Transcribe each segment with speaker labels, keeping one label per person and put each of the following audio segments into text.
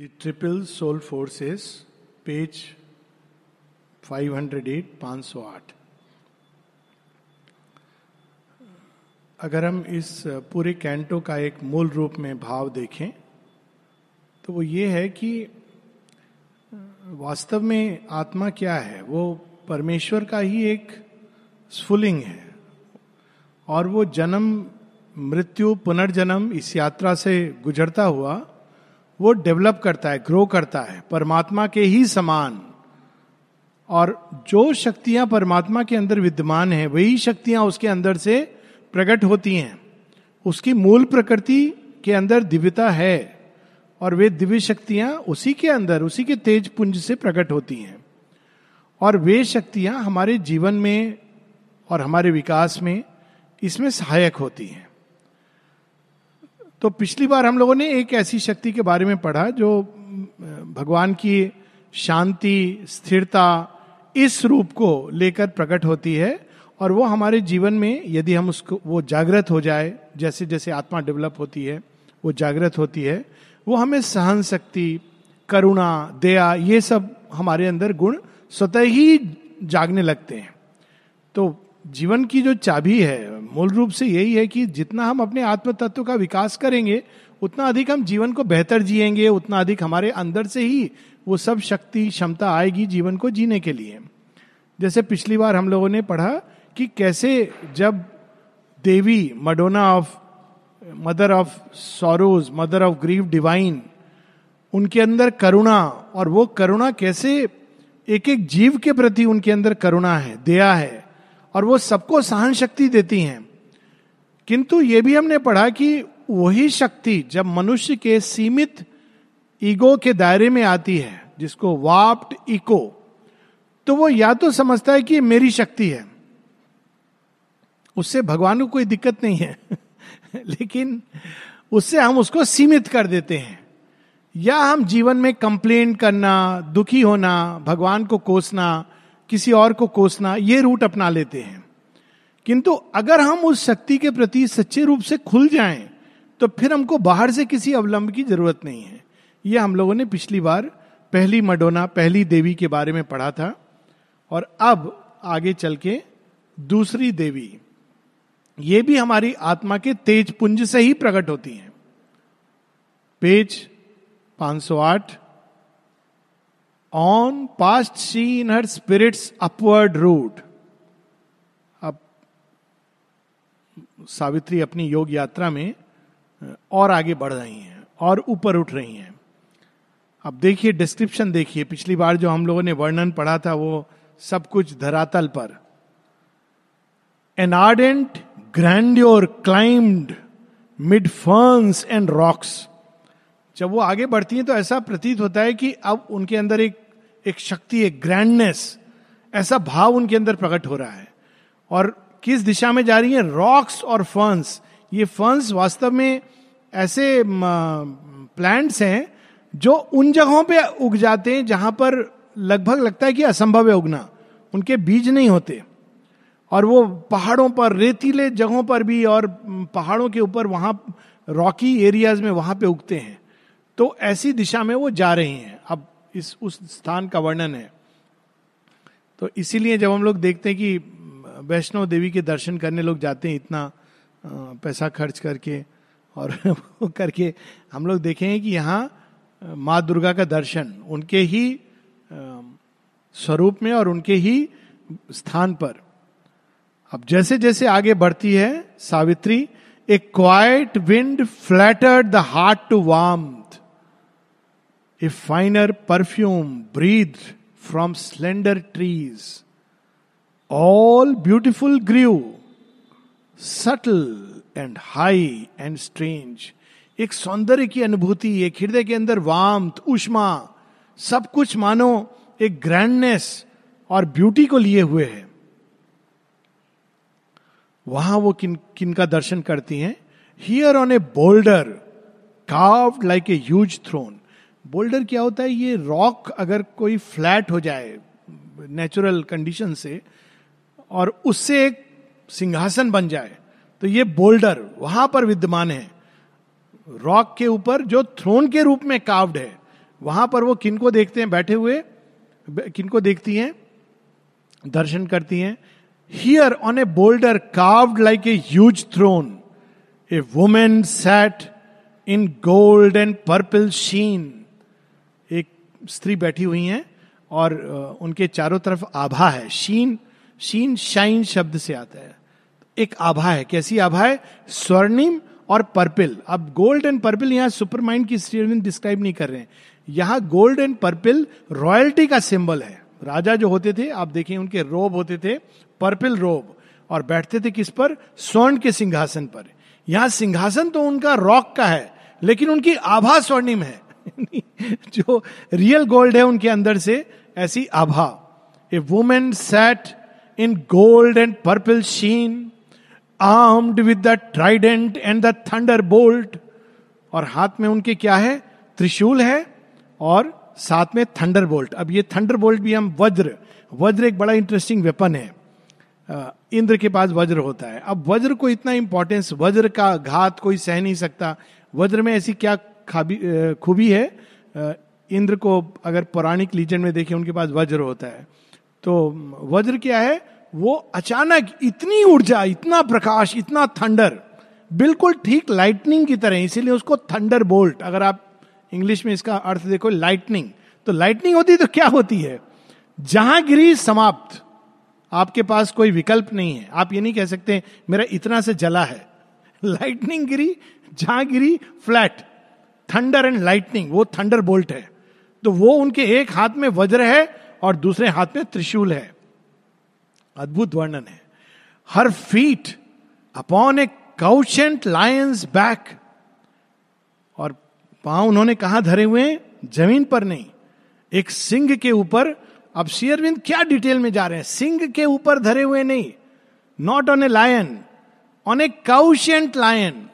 Speaker 1: The triple soul forces page 508 508 अगर हम इस पूरे कैंटो का एक मूल रूप में भाव देखें तो वो ये है कि वास्तव में आत्मा क्या है? वो परमेश्वर का ही एक स्फुलिंग है। और वो जन्म, मृत्यु, पुनर्जन्म इस यात्रा से गुजरता हुआ वो डेवलप करता है ग्रो करता है, परमात्मा के ही समान। और जो शक्तियाँ परमात्मा के अंदर विद्यमान है, वही शक्तियाँ उसके अंदर से प्रकट होती हैं। उसकी मूल प्रकृति के अंदर दिव्यता है, और वे दिव्य शक्तियाँ उसी के अंदर, उसी के तेज पुंज से प्रकट होती हैं। और वे शक्तियाँ हमारे जीवन में और हमारे विकास में इसमें सहायक होती हैं। तो पिछली बार हम लोगों ने एक ऐसी शक्ति के बारे में पढ़ा जो भगवान की शांति, स्थिरता इस रूप को लेकर प्रकट होती है और वो हमारे जीवन में यदि हम उसको, वो जागृत हो जाए, जैसे जैसे आत्मा डेवलप होती है, वो जागृत होती है, वो हमें सहन शक्ति करुणा, दया, ये सब हमारे अंदर गुण स्वतः ही जागने लगते हैं। तो जीवन की जो चाबी है, मूल रूप से यही है कि जितना हम अपने आत्म तत्व का विकास करेंगे, उतना अधिक हम जीवन को बेहतर जिएँगे, उतना अधिक हमारे अंदर से ही वो सब शक्ति, क्षमता आएगी जीवन को जीने के लिए। जैसे पिछली बार हम लोगों ने पढ़ा कि कैसे जब देवी Madonna of mother of sorrows mother of grief divine उनके अंदर करुणा, और वो करुणा कैसे एक एक जीव के प्रति उनके अंदर करुणा है, दया है और वो सबको सहन शक्ति देती हैं। किंतु ये भी हमने पढ़ा कि वही शक्ति जब मनुष्य के सीमित ईगो के दायरे में आती है, जिसको वाप्ड इको तो वो या तो समझता है कि मेरी शक्ति है। उससे भगवान को कोई दिक्कत नहीं है, लेकिन उससे हम उसको सीमित कर देते हैं। या हम जीवन में कंप्लेन करना, दुखी होना, भगवान को कोसना किसी और को कोसना, ये रूट अपना लेते हैं। किंतु अगर हम उस शक्ति के प्रति सच्चे रूप से खुल जाएँ तो फिर हमको बाहर से किसी अवलंब की ज़रूरत नहीं है। यह हम लोगों ने पिछली बार पहली मडोना, पहली देवी के बारे में पढ़ा था, और अब आगे चल के दूसरी देवी। ये भी हमारी आत्मा के तेज पुंज से ही प्रकट होती हैं। Page 508 on passed she in her spirit's upward route अब सावित्री अपनी योग यात्रा में और आगे बढ़ रही हैं, और ऊपर उठ रही हैं। अब देखिए डिस्क्रिप्शन देखिए। पिछली बार जो हम लोगों ने वर्णन पढ़ा था, वो सब कुछ धरातल पर। An ardent grandeur climbed mid ferns and rocks जब वो आगे बढ़ती हैं तो ऐसा प्रतीत होता है कि अब उनके अंदर एक एक शक्ति, एक ग्रैंडनेस ऐसा भाव उनके अंदर प्रकट हो रहा है। और किस दिशा में जा रही है? रॉक्स और फर्न्स ये फर्न्स वास्तव में ऐसे प्लांट्स हैं जो उन जगहों पे उग जाते हैं जहाँ पर लगभग लगता है कि असंभव है उगना। उनके बीज नहीं होते। और वो पहाड़ों पर, रेतीले जगहों पर भी और पहाड़ों के ऊपर वहाँ रॉकी एरियाज़ में वहाँ पे उगते हैं। तो ऐसी दिशा में वो जा रही हैं। इस, उस स्थान का वर्णन है। तो इसीलिए जब हम लोग देखते हैं कि वैष्णव देवी के दर्शन करने लोग जाते हैं इतना पैसा खर्च करके और करके हम लोग देखेंगे कि यहाँ माँ दुर्गा का दर्शन उनके ही स्वरूप में और उनके ही स्थान पर। अब जैसे जैसे आगे बढ़ती है Savitri, a quiet wind flattered the heart to warm a finer perfume breathed from slender trees all beautiful grew subtle and high and strange एक सौंदर्य की अनुभूति, एक हृदय के अंदर वामत उष्मा, सब कुछ मानो एक ग्रैंडनेस और ब्यूटी को लिए हुए है। वहाँ वो किन किन का दर्शन करती हैं? Here on a boulder carved like a huge throne boulder क्या होता है, ये रॉक अगर कोई फ्लैट हो जाए, नेचुरल कंडीशन से, और उससे एक सिंहासन बन जाए तो ये बोल्डर वहाँ पर विद्यमान है। रॉक के ऊपर जो थ्रोन के रूप में काव्ड है, वहाँ पर वो किनको देखते हैं, बैठे हुए, किनको देखती हैं, दर्शन करती हैं। Here on a boulder carved like a huge throne a woman sat in gold and purple sheen स्त्री बैठी हुई हैं और उनके चारों तरफ़ आभा है। शीन शीन शाइन शब्द से आता है। एक आभा है। कैसी आभा है? स्वर्णिम और पर्पिल। अब गोल्ड एंड पर्पिल यहाँ सुपर माइंड की श्री डिस्क्राइब नहीं कर रहे हैं। यहाँ गोल्ड एंड पर्पिल रॉयल्टी का सिंबल है। राजा जो होते थे, आप देखिए उनके रोब होते थे, पर्पिल रोब। और बैठते थे किस पर? स्वर्ण के सिंहासन पर। यहाँ सिंहासन तो उनका रॉक का है, लेकिन उनकी आभा स्वर्णिम है। जो रियल गोल्ड है उनके अंदर से ऐसी आभा। A woman sat in gold and purple sheen armed with the trident and the thunderbolt और हाथ में उनके क्या है? त्रिशूल है और साथ में थंडर बोल्ट अब ये थंडर बोल्ट भी हम वज्र वज्र एक बड़ा इंटरेस्टिंग वेपन है। इंद्र के पास वज्र होता है। अब वज्र को इतना इंपॉर्टेंस वज्र का घात कोई सह नहीं सकता। वज्र में ऐसी क्या खाबी खूबी है इंद्र को अगर पौराणिक लीजेंड में देखें, उनके पास वज्र होता है। तो वज्र क्या है? वो अचानक इतनी ऊर्जा, इतना प्रकाश, इतना थंडर, बिल्कुल ठीक लाइटनिंग की तरह, इसीलिए उसको थंडर बोल्ट अगर आप इंग्लिश में इसका अर्थ देखो लाइटनिंग तो लाइटनिंग होती तो क्या होती है? जहाँ गिरी, समाप्त। आपके पास कोई विकल्प नहीं है। आप ये नहीं कह सकते, मेरा इतना से जला है। लाइटनिंग गिरी, जहाँ गिरी फ्लैट थंडर एंड लाइटनिंग, वो थंडर बोल्ट है। तो वो उनके एक हाथ में वज्र है और दूसरे हाथ में त्रिशूल है। अद्भुत वर्णन है। Her feet upon a couchant lion's back. और पाँव उन्होंने कहा, धरे हुए ज़मीन पर नहीं, एक सिंह के ऊपर। अब शेयरविंद क्या डिटेल में जा रहे हैं? सिंह के ऊपर धरे हुए नहीं not on a lion on a couchant lion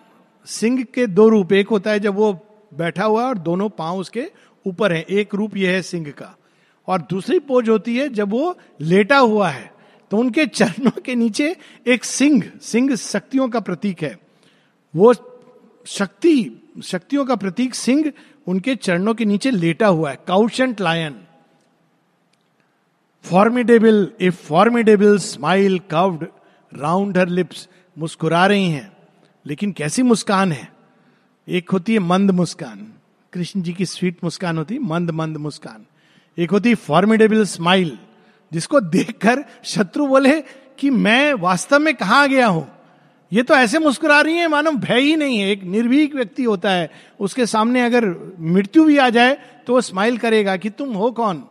Speaker 1: Singh के दो रूप, एक होता है जब वो बैठा हुआ है और दोनों पाँव उसके ऊपर है। एक रूप यह है सिंह का। और दूसरी पोज होती है जब वो लेटा हुआ है तो उनके चरणों के नीचे एक सिंह सिंह शक्तियों का प्रतीक है। वो शक्ति, शक्तियों का प्रतीक सिंह उनके चरणों के नीचे लेटा हुआ है। Couchant lion formidable a formidable smile curved round her lips मुस्कुरा रही हैं। लेकिन कैसी मुस्कान है? एक होती है मंद मुस्कान। कृष्ण जी की स्वीट मुस्कान होती है, मंद मंद मुस्कान। एक होती है फॉर्मिडेबल स्माइल जिसको देखकर शत्रु बोले कि मैं वास्तव में कहा गया हूँ? ये तो ऐसे मुस्कुरा रही है मानो भय ही नहीं है। एक निर्भीक व्यक्ति होता है, उसके सामने अगर मृत्यु भी आ जाए तो वो स्माइल करेगा कि तुम हो कौन?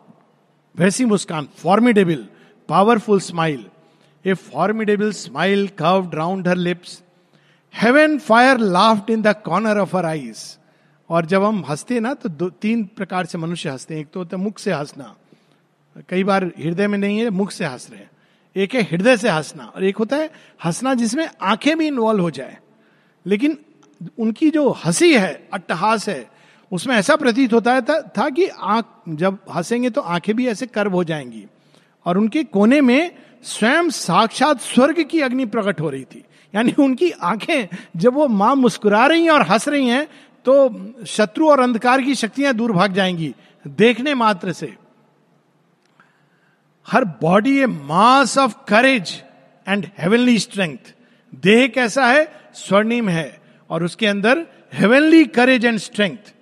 Speaker 1: वैसी मुस्कान formidable powerful smile a formidable smile curved round her lips heaven fire laughed in the corner of her eyes और जब हम हँसते ना तो दो तीन प्रकार से मनुष्य हँसते हैं। एक तो होता है मुख से हंसना। कई बार हृदय में नहीं है मुख से हंस रहे हैं। एक है हृदय से हंसना और एक होता है हंसना जिसमें आँखें भी इन्वॉल्व हो जाए। लेकिन उनकी जो हँसी है अट्टहास है उसमें ऐसा प्रतीत होता है था, था कि आँख जब हंसेंगे तो आँखें भी ऐसे कर्व हो जाएँगी। और उनके कोने में स्वयं साक्षात स्वर्ग की अग्नि प्रकट हो रही थी। यानी उनकी आँखें जब वो माँ मुस्कुरा रही हैं और हंस रही हैं तो शत्रु और अंधकार की शक्तियाँ दूर भाग जाएँगी, देखने मात्र से। Her body a mass of courage and heavenly strength देह कैसा है? स्वर्णिम है, और उसके अंदर हेवनली करेज एंड स्ट्रेंथ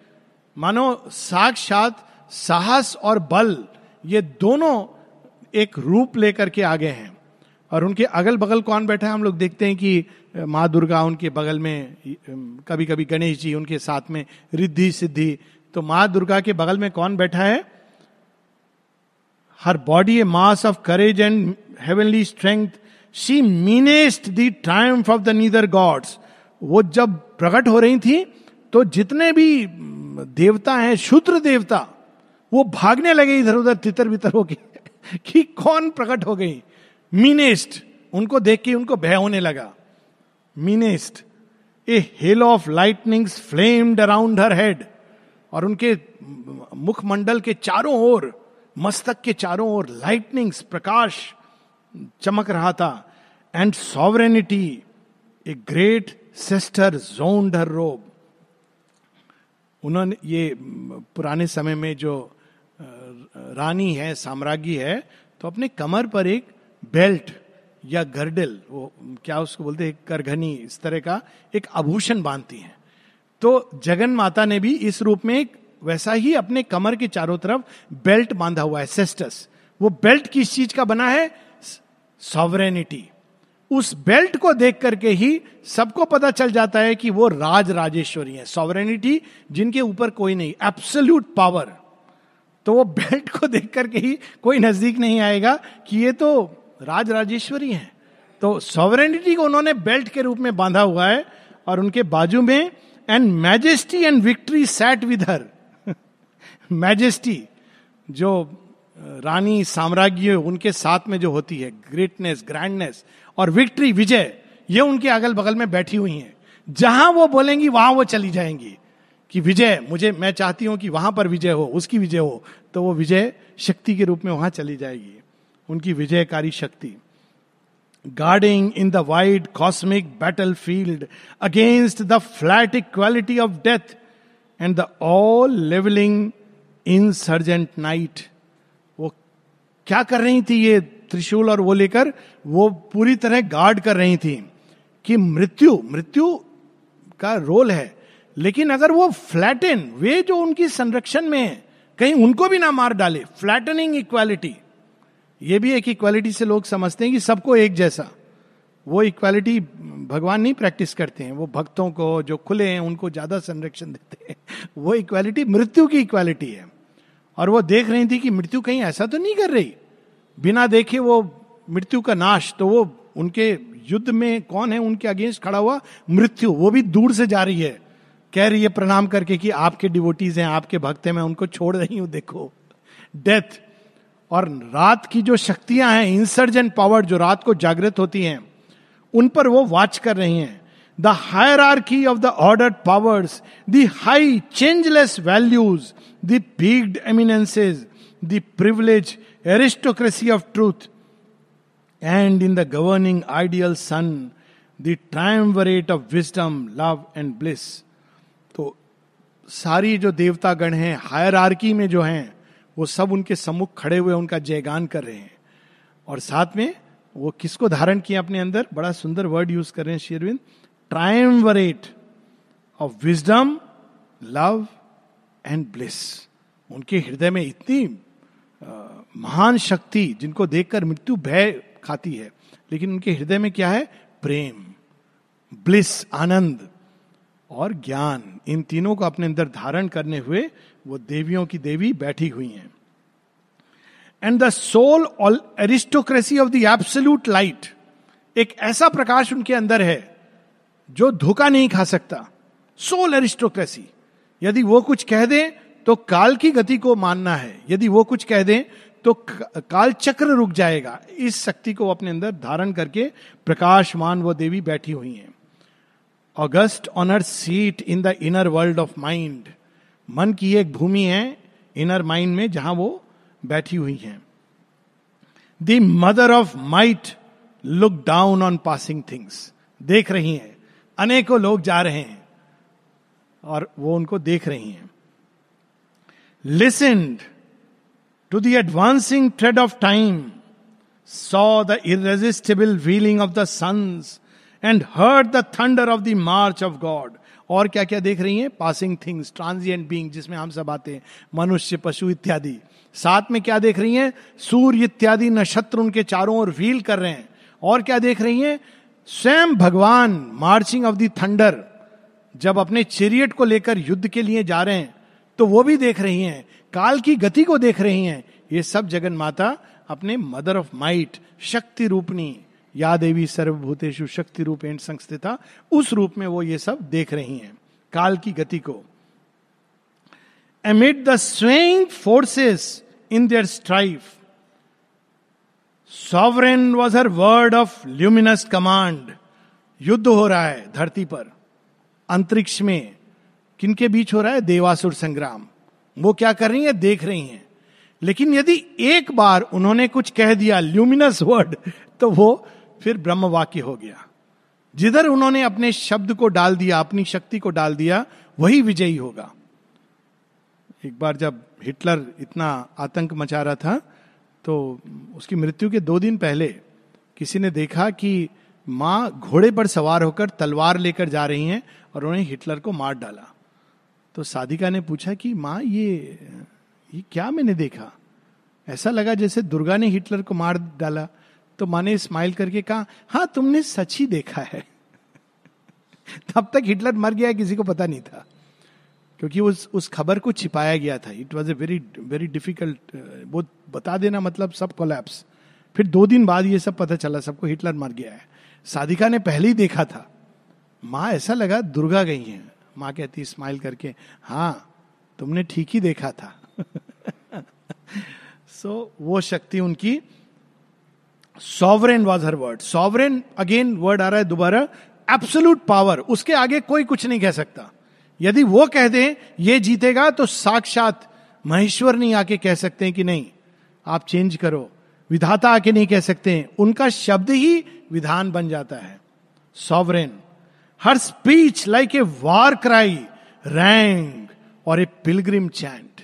Speaker 1: मानो साक्षात साहस और बल, ये दोनों एक रूप लेकर के आगे हैं। और उनके अगल बगल कौन बैठा है? हम लोग देखते हैं कि माँ दुर्गा उनके बगल में कभी कभी गणेश जी उनके साथ में रिद्धि सिद्धि तो माँ दुर्गा के बगल में कौन बैठा है? Her body a mass of courage and heavenly strength she menaced the triumph of the nether gods वो जब प्रकट हो रही थी तो जितने भी देवता हैं, शूद्र देवता, वो भागने लगे इधर उधर तितर बितर होके, कि कौन प्रकट हो गई? मीनेस्ट उनको देख के उनको भय होने लगा। Menaced a hail of lightning flamed around her head और उनके मुखमंडल के चारों ओर, मस्तक के चारों ओर लाइटनिंग्स प्रकाश चमक रहा था। And sovereignty a great cestus zoned her robe उन्होंने ये पुराने समय में जो रानी है, साम्राज्ञी है तो अपने कमर पर एक बेल्ट या गर्डल, वो क्या उसको बोलते हैं, करघनी, इस तरह का एक आभूषण बांधती हैं। तो जगन माता ने भी इस रूप में एक वैसा ही अपने कमर के चारों तरफ़ बेल्ट बांधा हुआ है सेस्टस वो बेल्ट किस चीज़ का बना है सॉवरेनिटी। उस बेल्ट को देख करके ही सबको पता चल जाता है कि वो राज राजेश्वरी है। सॉवरेनिटी जिनके ऊपर कोई नहीं, एब्सोल्यूट पावर। तो वो बेल्ट को देख करके ही कोई नज़दीक नहीं आएगा कि ये तो राज राजेश्वरी है। तो सॉवरेनिटी को उन्होंने बेल्ट के रूप में बांधा हुआ है और उनके बाजू में and majesty and victory sat with her majesty जो रानी साम्राज्य उनके साथ में जो होती है ग्रेटनेस ग्रैंडनेस और विक्ट्री विजय, ये उनके अगल बगल में बैठी हुई हैं। जहाँ वो बोलेंगी, वहाँ वो चली जाएँगी कि विजय, मुझे, मैं चाहती हूँ कि वहाँ पर विजय हो, उसकी विजय हो तो वो विजय शक्ति के रूप में वहाँ चली जाएगी। उनकी विजयकारी शक्ति। Guarding in the wide cosmic battlefield against the flat equality of death and the all levelling insurgent night वो क्या कर रही थी ये त्रिशूल और वो लेकर? वो पूरी तरह गार्ड कर रही थी कि मृत्यु मृत्यु का रोल है। लेकिन अगर वो फ्लैटन वे जो उनकी संरक्षण में है, कहीं उनको भी ना मार डाले। फ्लैटनिंग इक्वालिटी ये भी एक इक्वालिटी से लोग समझते हैं कि सबको एक जैसा। वो इक्वालिटी भगवान नहीं प्रैक्टिस करते हैं। वो भक्तों को, जो खुले हैं, उनको ज़्यादा संरक्षण देते हैं। वो इक्वालिटी मृत्यु की इक्वालिटी है। और वो देख रही थी कि मृत्यु कहीं ऐसा तो नहीं कर रही। बिना देखे वो मृत्यु का नाश तो वो उनके युद्ध में कौन है, उनके अगेंस्ट खड़ा हुआ? मृत्यु। वो भी दूर से जा रही है। कह रही है प्रणाम करके कि आपके डिवोटीज हैं, आपके भक्त हैं, मैं उनको छोड़ रही हूँ, देखो। डेथ और रात की जो शक्तियाँ हैं इंसर्जेंट पावर जो रात को जागृत होती हैं, उन पर वो वॉच कर रही हैं। The hierarchy of the ordered powers the high changeless values the bright eminences the privileged aristocracy of truth and in the governing ideal suns the triumvirate of wisdom love and bliss तो सारी जो देवता गण हैं higher Archie में जो हैं वो सब उनके सम्मुख खड़े हुए, उनका जयगान कर रहे हैं। और साथ में वो किसको धारण किया अपने अंदर? बड़ा सुंदर वर्ड यूज़ कर रहे हैं Shri Aurobindo. Triumvirate of wisdom love and bliss उनके हृदय में इतनी महान शक्ति जिनको देखकर मृत्यु भय खाती है। लेकिन उनके हृदय में क्या है? प्रेम ब्लिस आनंद। और ज्ञान, इन तीनों को अपने अंदर धारण करने हुए वो देवियों की देवी बैठी हुई हैं। And the soul all aristocracy of the absolute light एक ऐसा प्रकाश उनके अंदर है जो धोखा नहीं खा सकता। सोल एरिस्टोक्रेसी यदि वो कुछ कह दें तो काल की गति को मानना है। यदि वो कुछ कह दें तो काल चक्र रुक जाएगा। इस शक्ति को अपने अंदर धारण करके प्रकाशमान वो देवी बैठी हुई हैं। August honour seat in the inner world of mind मन की एक भूमि है इनर माइंड में जहाँ वो बैठी हुई है। The mother of might look down on passing things देख रही हैं। अनेकों लोग जा रहे हैं और वो उनको देख रही हैं। Listened to the advancing tread of time saw the irresistible wheeling of the suns and heard the thunder of the march of God और क्या क्या देख रही हैं? पासिंग थिंग्स ट्रांजिएंट बींग जिसमें हम सब आते हैं। मनुष्य, पशु इत्यादि। साथ में क्या देख रही हैं? सूर्य इत्यादि नक्षत्र उनके चारों ओर व्हील कर रहे हैं। और क्या देख रही हैं? स्वयं भगवान मार्चिंग ऑफ़ द थंडर जब अपने चेरियट को लेकर युद्ध के लिए जा रहे हैं तो वो भी देख रही हैं। काल की गति को देख रही हैं। ये सब जगन माता अपने मदर ऑफ़ माइट शक्ति रूपनी या देवी सर्वभूतेषु शक्ति रूपेण संस्थिता, उस रूप में वो ये सब देख रही हैं, काल की गति को। Amid the swaying forces in their strife sovereign was her word of luminous command युद्ध हो रहा है धरती पर, अंतरिक्ष में। किनके बीच हो रहा है? देवासुर संग्राम। वो क्या कर रही है? देख रही हैं। लेकिन यदि एक बार उन्होंने कुछ कह दिया ल्यूमिनस वर्ड तो वो फिर ब्रह्म वाक्य हो गया। जिधर उन्होंने अपने शब्द को डाल दिया, अपनी शक्ति को डाल दिया, वही विजयी होगा। एक बार जब हिटलर इतना आतंक मचा रहा था तो उसकी मृत्यु के दो दिन पहले किसी ने देखा कि माँ घोड़े पर सवार होकर तलवार लेकर जा रही हैं और उन्हें हिटलर को मार डाला। तो साधिका ने पूछा कि, माँ, ये ये क्या मैंने देखा? ऐसा लगा जैसे दुर्गा ने हिटलर को मार डाला। तो माँ ने स्माइल करके कहा हाँ तुमने सच ही देखा है। तब तक हिटलर मर गया किसी को पता नहीं था। क्योंकि उस उस खबर को छिपाया गया था। It was a very very difficult वो बता देना मतलब सब कोलैप्स फिर दो दिन बाद ये सब पता चला सबको हिटलर मर गया है। साधिका ने पहले ही देखा था। माँ ऐसा लगा दुर्गा गई है। माँ कहती स्माइल करके हाँ तुमने ठीक ही देखा था। सो so, वो शक्ति उनकी sovereign was her word sovereign again word आ रहा है दोबारा एब्सोल्यूट पावर उसके आगे कोई कुछ नहीं कह सकता। यदि वो कह दें, ये जीतेगा तो साक्षात महेश्वर नहीं आके कह सकते हैं कि नहीं। आप चेंज करो। विधाता आके नहीं कह सकते हैं। उनका शब्द ही विधान बन जाता है। Sovereign her speech like a war cry rang और a pilgrim chant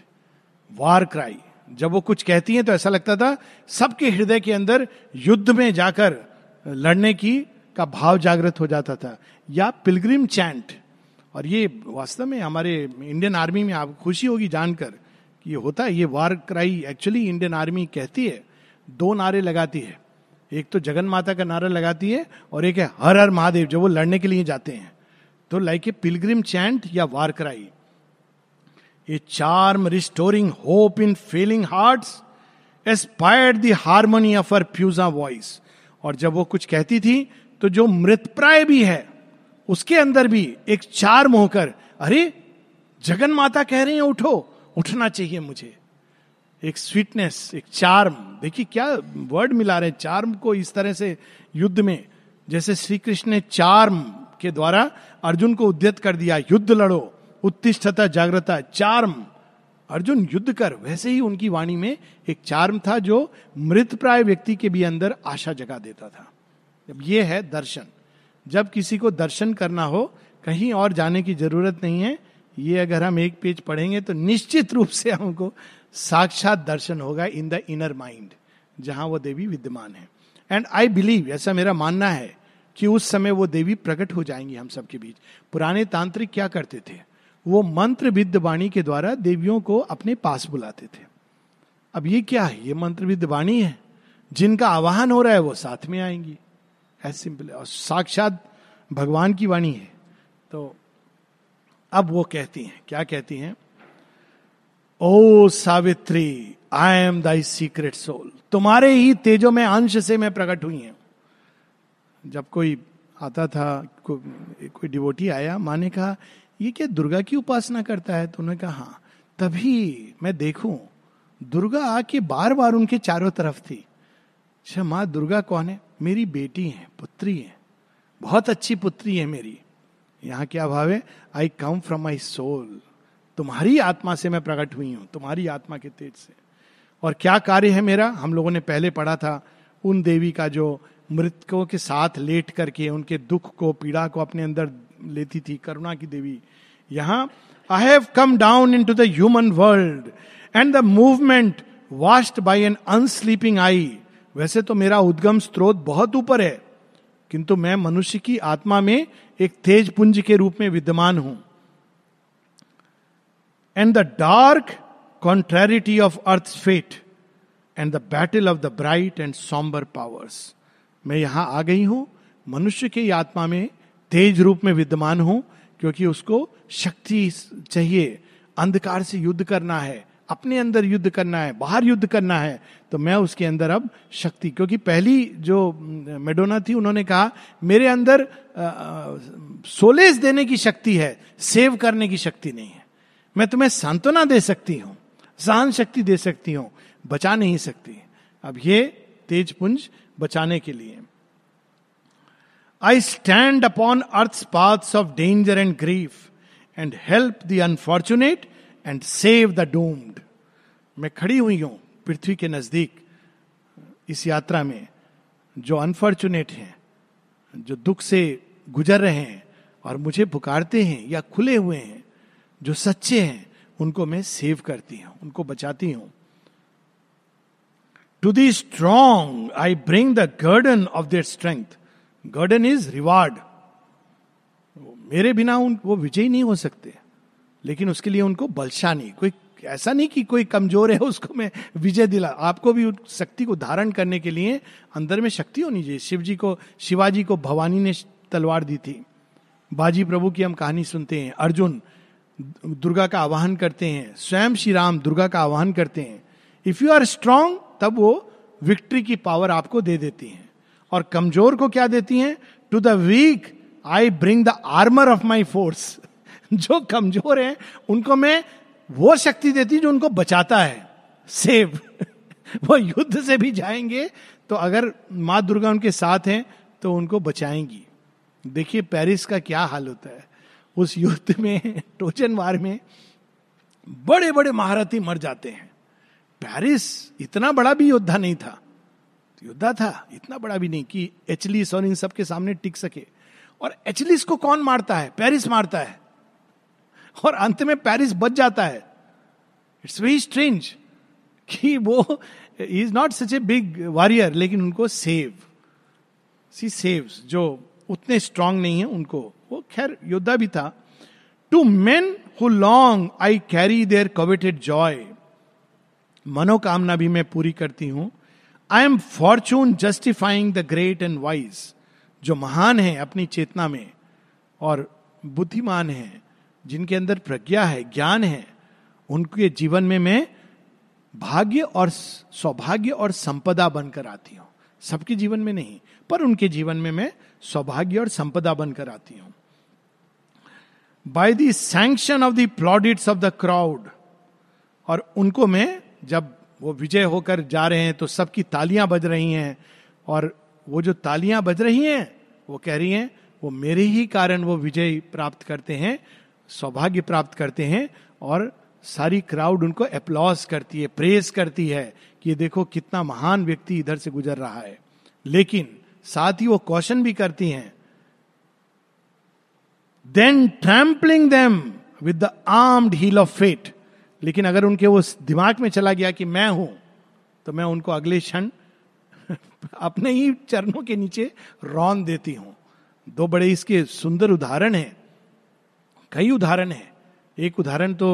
Speaker 1: war cry जब वो कुछ कहती हैं तो ऐसा लगता था, सबके हृदय के अंदर युद्ध में जाकर लड़ने की का भाव जागृत हो जाता था। या पिलग्रिम चैंट। और ये वास्तव में हमारे इंडियन आर्मी में आप खुशी होगी जानकर कि ये होता है, ये war cry actually Indian army कहती है, दो नारे लगाती है। एक तो जगन माता का नारा लगाती है और एक है हर हर महादेव, जब वो लड़ने के लिए जाते हैं। तो लाइक ए पिलग्रिम चैंट या war cry. A charm restoring hope in failing heart aspired the harmony of her fused voice और जब वो कुछ कहती थी तो जो मृत प्राय भी है, उसके अंदर भी एक चार्म होकर, अरे, जगन माता कह रही है, उठो, उठना चाहिए मुझे. एक स्वीटनेस एक चार्म देखिए, क्या वर्ड मिला रहे चार्म को इस तरह से युद्ध में। जैसे श्री कृष्ण ने चार्म के द्वारा अर्जुन को उद्यत कर दिया, युद्ध लड़ो उत्तिष्ठता, जागृता, चार्म। अर्जुन युद्ध कर, वैसे ही उनकी वाणी में एक चार्म था जो मृत प्राय व्यक्ति के भी अंदर आशा जगा देता था। जब ये है दर्शन। जब किसी को दर्शन करना हो, कहीं और जाने की ज़रूरत नहीं है, ये अगर हम एक पेज पढ़ेंगे तो निश्चित रूप से हमको साक्षात दर्शन होगा इन द इनर माइंड, जहाँ वो देवी विद्यमान है। एंड आई बिलीव ऐसा मेरा मानना है, कि उस समय वो देवी प्रकट हो जाएँगी हम सबके बीच। पुराने तांत्रिक क्या करते थे? वो मंत्र विद्ध वाणी के द्वारा देवियों को अपने पास बुलाते थे। अब ये क्या है? ये मंत्र विद्ध वाणी है। जिनका आवाहन हो रहा है वो साथ में आएँगी। एज सिंपल और साक्षात भगवान की वाणी है। तो अब वो कहती हैं। क्या कहती हैं? O Savitri I am thy secret soul तुम्हारे ही तेजो में अंश से मैं प्रकट हुई हूँ। जब कोई आता था को, कोई डिवोटी आया माँ ने कहा ये क्या दुर्गा की उपासना करता है? तो उन्होंने कहा हाँ तभी मैं देखूँ, दुर्गा आके बार बार उनके चारों तरफ़ थी। अच्छा माँ दुर्गा कौन है? मेरी बेटी है, पुत्री है, बहुत अच्छी पुत्री है मेरी। यहाँ क्या भाव है? आई कम फ्रॉम माई सोल तुम्हारी आत्मा से मैं प्रकट हुई हूँ, तुम्हारी आत्मा के तेज से। और क्या कार्य है मेरा? हम लोगों ने पहले पढ़ा था, उन देवी का जो मृतकों के साथ लेट करके, उनके दुख को, पीड़ा को अपने अंदर लेती थी, करुणा की देवी। यहाँ I have come down into the human world and the movement vast by an unsleeping eye वैसे तो मेरा उद्गम स्रोत बहुत ऊपर है, किंतु मैं मनुष्य की आत्मा में एक तेज पुंज के रूप में विद्यमान हूँ। And the dark contrariety of earth's fate and the battle of the bright and sombre powers मैं यहाँ आ गई हूँ, मनुष्य के आत्मा में तेज रूप में विद्यमान हूँ, क्योंकि उसको शक्ति चाहिए। अंधकार से युद्ध करना है। अपने अंदर युद्ध करना है, बाहर युद्ध करना है तो मैं उसके अंदर अब शक्ति। क्योंकि पहली जो मेडोना थी, उन्होंने कहा, मेरे अंदर सोलेस देने की शक्ति है, सेव करने की शक्ति नहीं है। मैं तुम्हें सांत्वना दे सकती हूँ, सहन शक्ति दे सकती हूँ, बचा नहीं सकती। अब ये तेज पुंज बचाने के लिए। I stand upon earth's paths of danger and grief and help the unfortunate and save the doomed मैं खड़ी हुई हूँ पृथ्वी के नज़दीक, इस यात्रा में, जो अनफॉर्चुनेट हैं, जो दुख से गुजर रहे हैं और मुझे पुकारते हैं या खुले हुए हैं, जो सच्चे हैं, उनको मैं सेव करती हूँ, उनको बचाती हूँ। To the strong I bring the guerdon of their strength guerdon is reward मेरे बिना उन, वो विजयी नहीं हो सकते। लेकिन उसके लिए उनको बलशानी कोई ऐसा नहीं कि कोई कमज़ोर है, उसको मैं विजय दिला। आपको भी शक्ति को धारण करने के लिए अंदर में शक्ति होनी चाहिए। शिव जी को, शिवाजी को भवानी ने तलवार दी थी। बाजी प्रभु की हम कहानी सुनते हैं। अर्जुन दुर्गा का आवाहन करते हैं। स्वयं श्री राम दुर्गा का आवाहन करते हैं। इफ़ यू आर स्ट्रांग तब वो विक्ट्री की पावर आपको दे देती हैं। और कमज़ोर को क्या देती हैं? To the weak I bring the armour of my force जो कमज़ोर है, उनको मैं वो शक्ति देती जो उनको बचाता है। सेव वो युद्ध से भी जाएँगे तो अगर माँ दुर्गा उनके साथ हैं तो उनको बचाएँगी। देखिए पेरिस का क्या हाल होता है। उस युद्ध में टोचन वार में बड़े बड़े महारथी मर जाते हैं। पेरिस इतना बड़ा भी योद्धा नहीं था। योद्धा था, इतना बड़ा भी नहीं कि एचलिस और इन सब के सामने टिक सके। और एचलिस को कौन मारता है? पेरिस मारता है। और अंत में पेरिस बच जाता है। इट्स वेरी स्ट्रेंज कि वो is not such a big warrior लेकिन उनको सेव सी सेव्स जो उतने स्ट्रांग नहीं है उनको। वो खैर, योद्धा भी था। To men who long I carry their coveted joy मनोकामना भी मैं पूरी करती हूँ। I am fortune justifying the great and wise जो महान है अपनी चेतना में और बुद्धिमान है, जिनके अंदर प्रज्ञा है, ज्ञान है, उनके जीवन में मैं भाग्य और सौभाग्य और संपदा बनकर आती हूँ। सबके जीवन में नहीं, पर उनके जीवन में मैं सौभाग्य और संपदा बनकर आती हूँ। By the sanction of the plaudits of the crowd और उनको मैं जब वो विजय होकर जा रहे हैं तो सबकी तालियाँ बज रही हैं और वो जो तालियाँ बज रही हैं, वो कह रही हैं, वो मेरे ही कारण वो विजय प्राप्त करते हैं, सौभाग्य प्राप्त करते हैं और सारी क्राउड उनको अप्लॉस करती है प्रेस करती है कि देखो कितना महान व्यक्ति इधर से गुजर रहा है। लेकिन साथ ही वो क्वेश्चन भी करती हैं। Then trampling them with the armed heel of fate लेकिन अगर उनके वो दिमाग में चला गया कि मैं हूँ तो मैं उनको अगले क्षण अपने ही चरणों के नीचे रौन देती हूँ। दो बड़े इसके सुंदर उदाहरण हैं, कई उदाहरण हैं। एक उदाहरण तो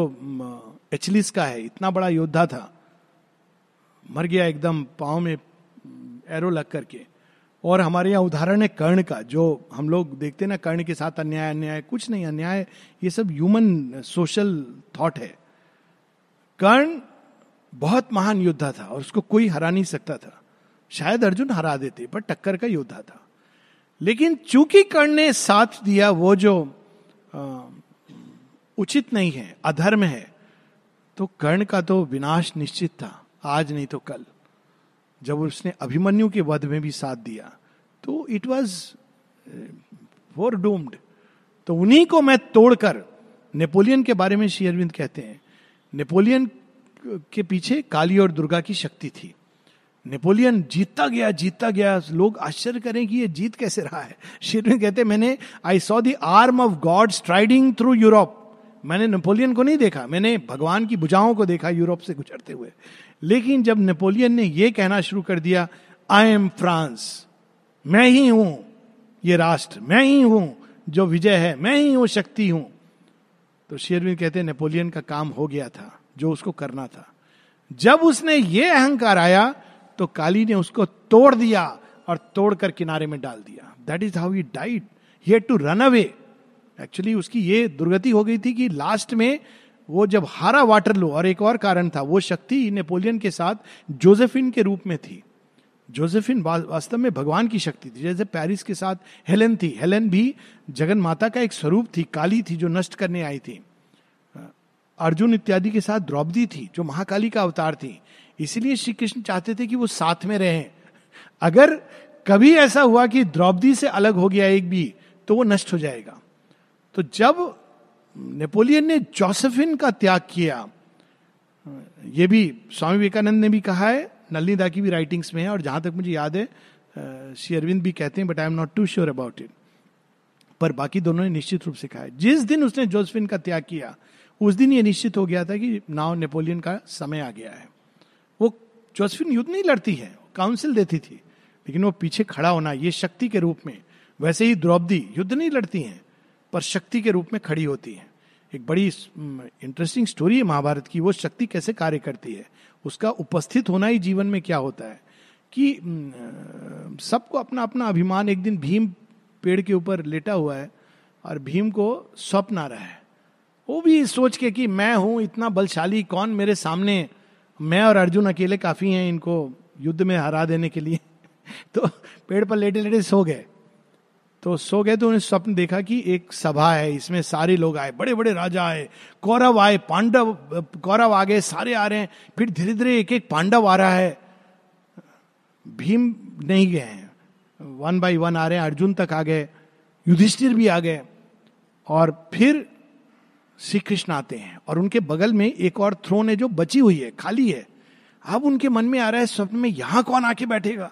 Speaker 1: एचलिस का है, इतना बड़ा योद्धा था, मर गया एकदम पाँव में एरो लग करके। और हमारे यहाँ उदाहरण है कर्ण का, जो हम लोग देखते ना, कर्ण के साथ अन्याय अन्याय, कुछ नहीं, अन्याय, ये सब ह्यूमन सोशल थॉट है। कर्ण बहुत महान योद्धा था और उसको कोई हरा नहीं सकता था। शायद अर्जुन हरा देते पर टक्कर का योद्धा था। लेकिन चूँकि कर्ण ने साथ दिया वो जो आ, उचित नहीं है अधर्म है तो कर्ण का तो विनाश निश्चित था आज नहीं तो कल। जब उसने अभिमन्यु के वध में भी साथ दिया तो इट वॉज़ फोर डूम्ड तो उन्हीं को मैं तोड़कर नेपोलियन के बारे में शेयरविंद कहते हैं नेपोलियन के पीछे काली और दुर्गा की शक्ति थी। नेपोलियन जीतता गया जीतता गया। लोग आश्चर्य करें कि ये जीत कैसे रहा है। शेरविंद कहते मैंने I saw the arm of God striding through Europe मैंने नेपोलियन को नहीं देखा, मैंने भगवान की बुझाओं को देखा यूरोप से गुजरते हुए। लेकिन जब नेपोलियन ने यह कहना शुरू कर दिया आई एम फ्रांस मैं ही हूँ ये राष्ट्र, मैं ही हूँ जो विजय है, मैं ही हूँ शक्ति हूँ। तो शेरविन कहते हैं, नेपोलियन का काम हो गया था, जो उसको करना था। जब उसने ये अहंकार आया तो काली ने उसको तोड़ दिया और तोड़कर किनारे में डाल दिया। That is how he died he to run away actually उसकी ये दुर्गति हो गई थी कि लास्ट में वो जब हारा वाटर लो, और एक और कारण था, वो शक्ति नेपोलियन के साथ जोसेफिन के रूप में थी। जोसेफिन वास्तव में भगवान की शक्ति थी। जैसे पेरिस के साथ हेलेन थी। हेलेन भी जगन माता का एक स्वरूप थी, काली थी, जो नष्ट करने आई थी। अर्जुन इत्यादि के साथ द्रौपदी थी, जो महाकाली का अवतार थी। इसीलिए श्री कृष्ण चाहते थे कि वो साथ में रहें। अगर कभी ऐसा हुआ कि द्रौपदी से अलग हो गया एक भी तो वो नष्ट हो जाएगा। तो जब नेपोलियन ने जोसेफिन का त्याग किया ये भी स्वामी विवेकानंद ने भी कहा है नलिदा की भी राइटिंग्स में है और जहाँ तक मुझे याद है श्री अरविंद भी कहते हैं but I am not too sure about it पर बाकी दोनों ने निश्चित रूप से कहा है। जिस दिन उसने जोसेफिन का त्याग किया, उस दिन ये निश्चित हो गया था कि नाव नेपोलियन का समय आ गया है। वो जोसफिन युद्ध नहीं लड़ती है काउंसिल देती थी, लेकिन वो पीछे खड़ा होना, ये शक्ति के रूप में, वैसे ही द्रौपदी युद्ध नहीं लड़ती हैं, पर शक्ति के रूप में खड़ी होती है। एक बड़ी इंटरेस्टिंग स्टोरी है महाभारत की, वो शक्ति कैसे कार्य करती है। उसका उपस्थित होना ही जीवन में क्या होता है? कि सबको अपना अपना अभिमान एक दिन भीम पेड़ के ऊपर लेटा हुआ है और भीम को स्वप्न आ रहा है। वो भी सोच के कि मैं हूँ, इतना बलशाली कौन मेरे सामने? मैं और अर्जुन अकेले काफ़ी हैं इनको युद्ध में हरा देने के लिए। तो पेड़ पर लेटे लेटे सो गए। तो सो गए तो उन्हें स्वप्न देखा कि एक सभा है, इसमें सारे लोग आए बड़े बड़े राजा आए, कौरव आए, पांडव, कौरव आ गए सारे आ रहे हैं, फिर धीरे धीरे एक एक पांडव आ रहा है। भीम नहीं गए हैं। वन बाय वन आ रहे हैं, अर्जुन तक आ गए, युधिष्ठिर भी आ गए, और फिर श्री कृष्ण आते हैं, और उनके बगल में एक और थ्रोन है जो बची हुई है, खाली है। अब उनके मन में आ रहा है, स्वप्न में यहाँ कौन आके बैठेगा?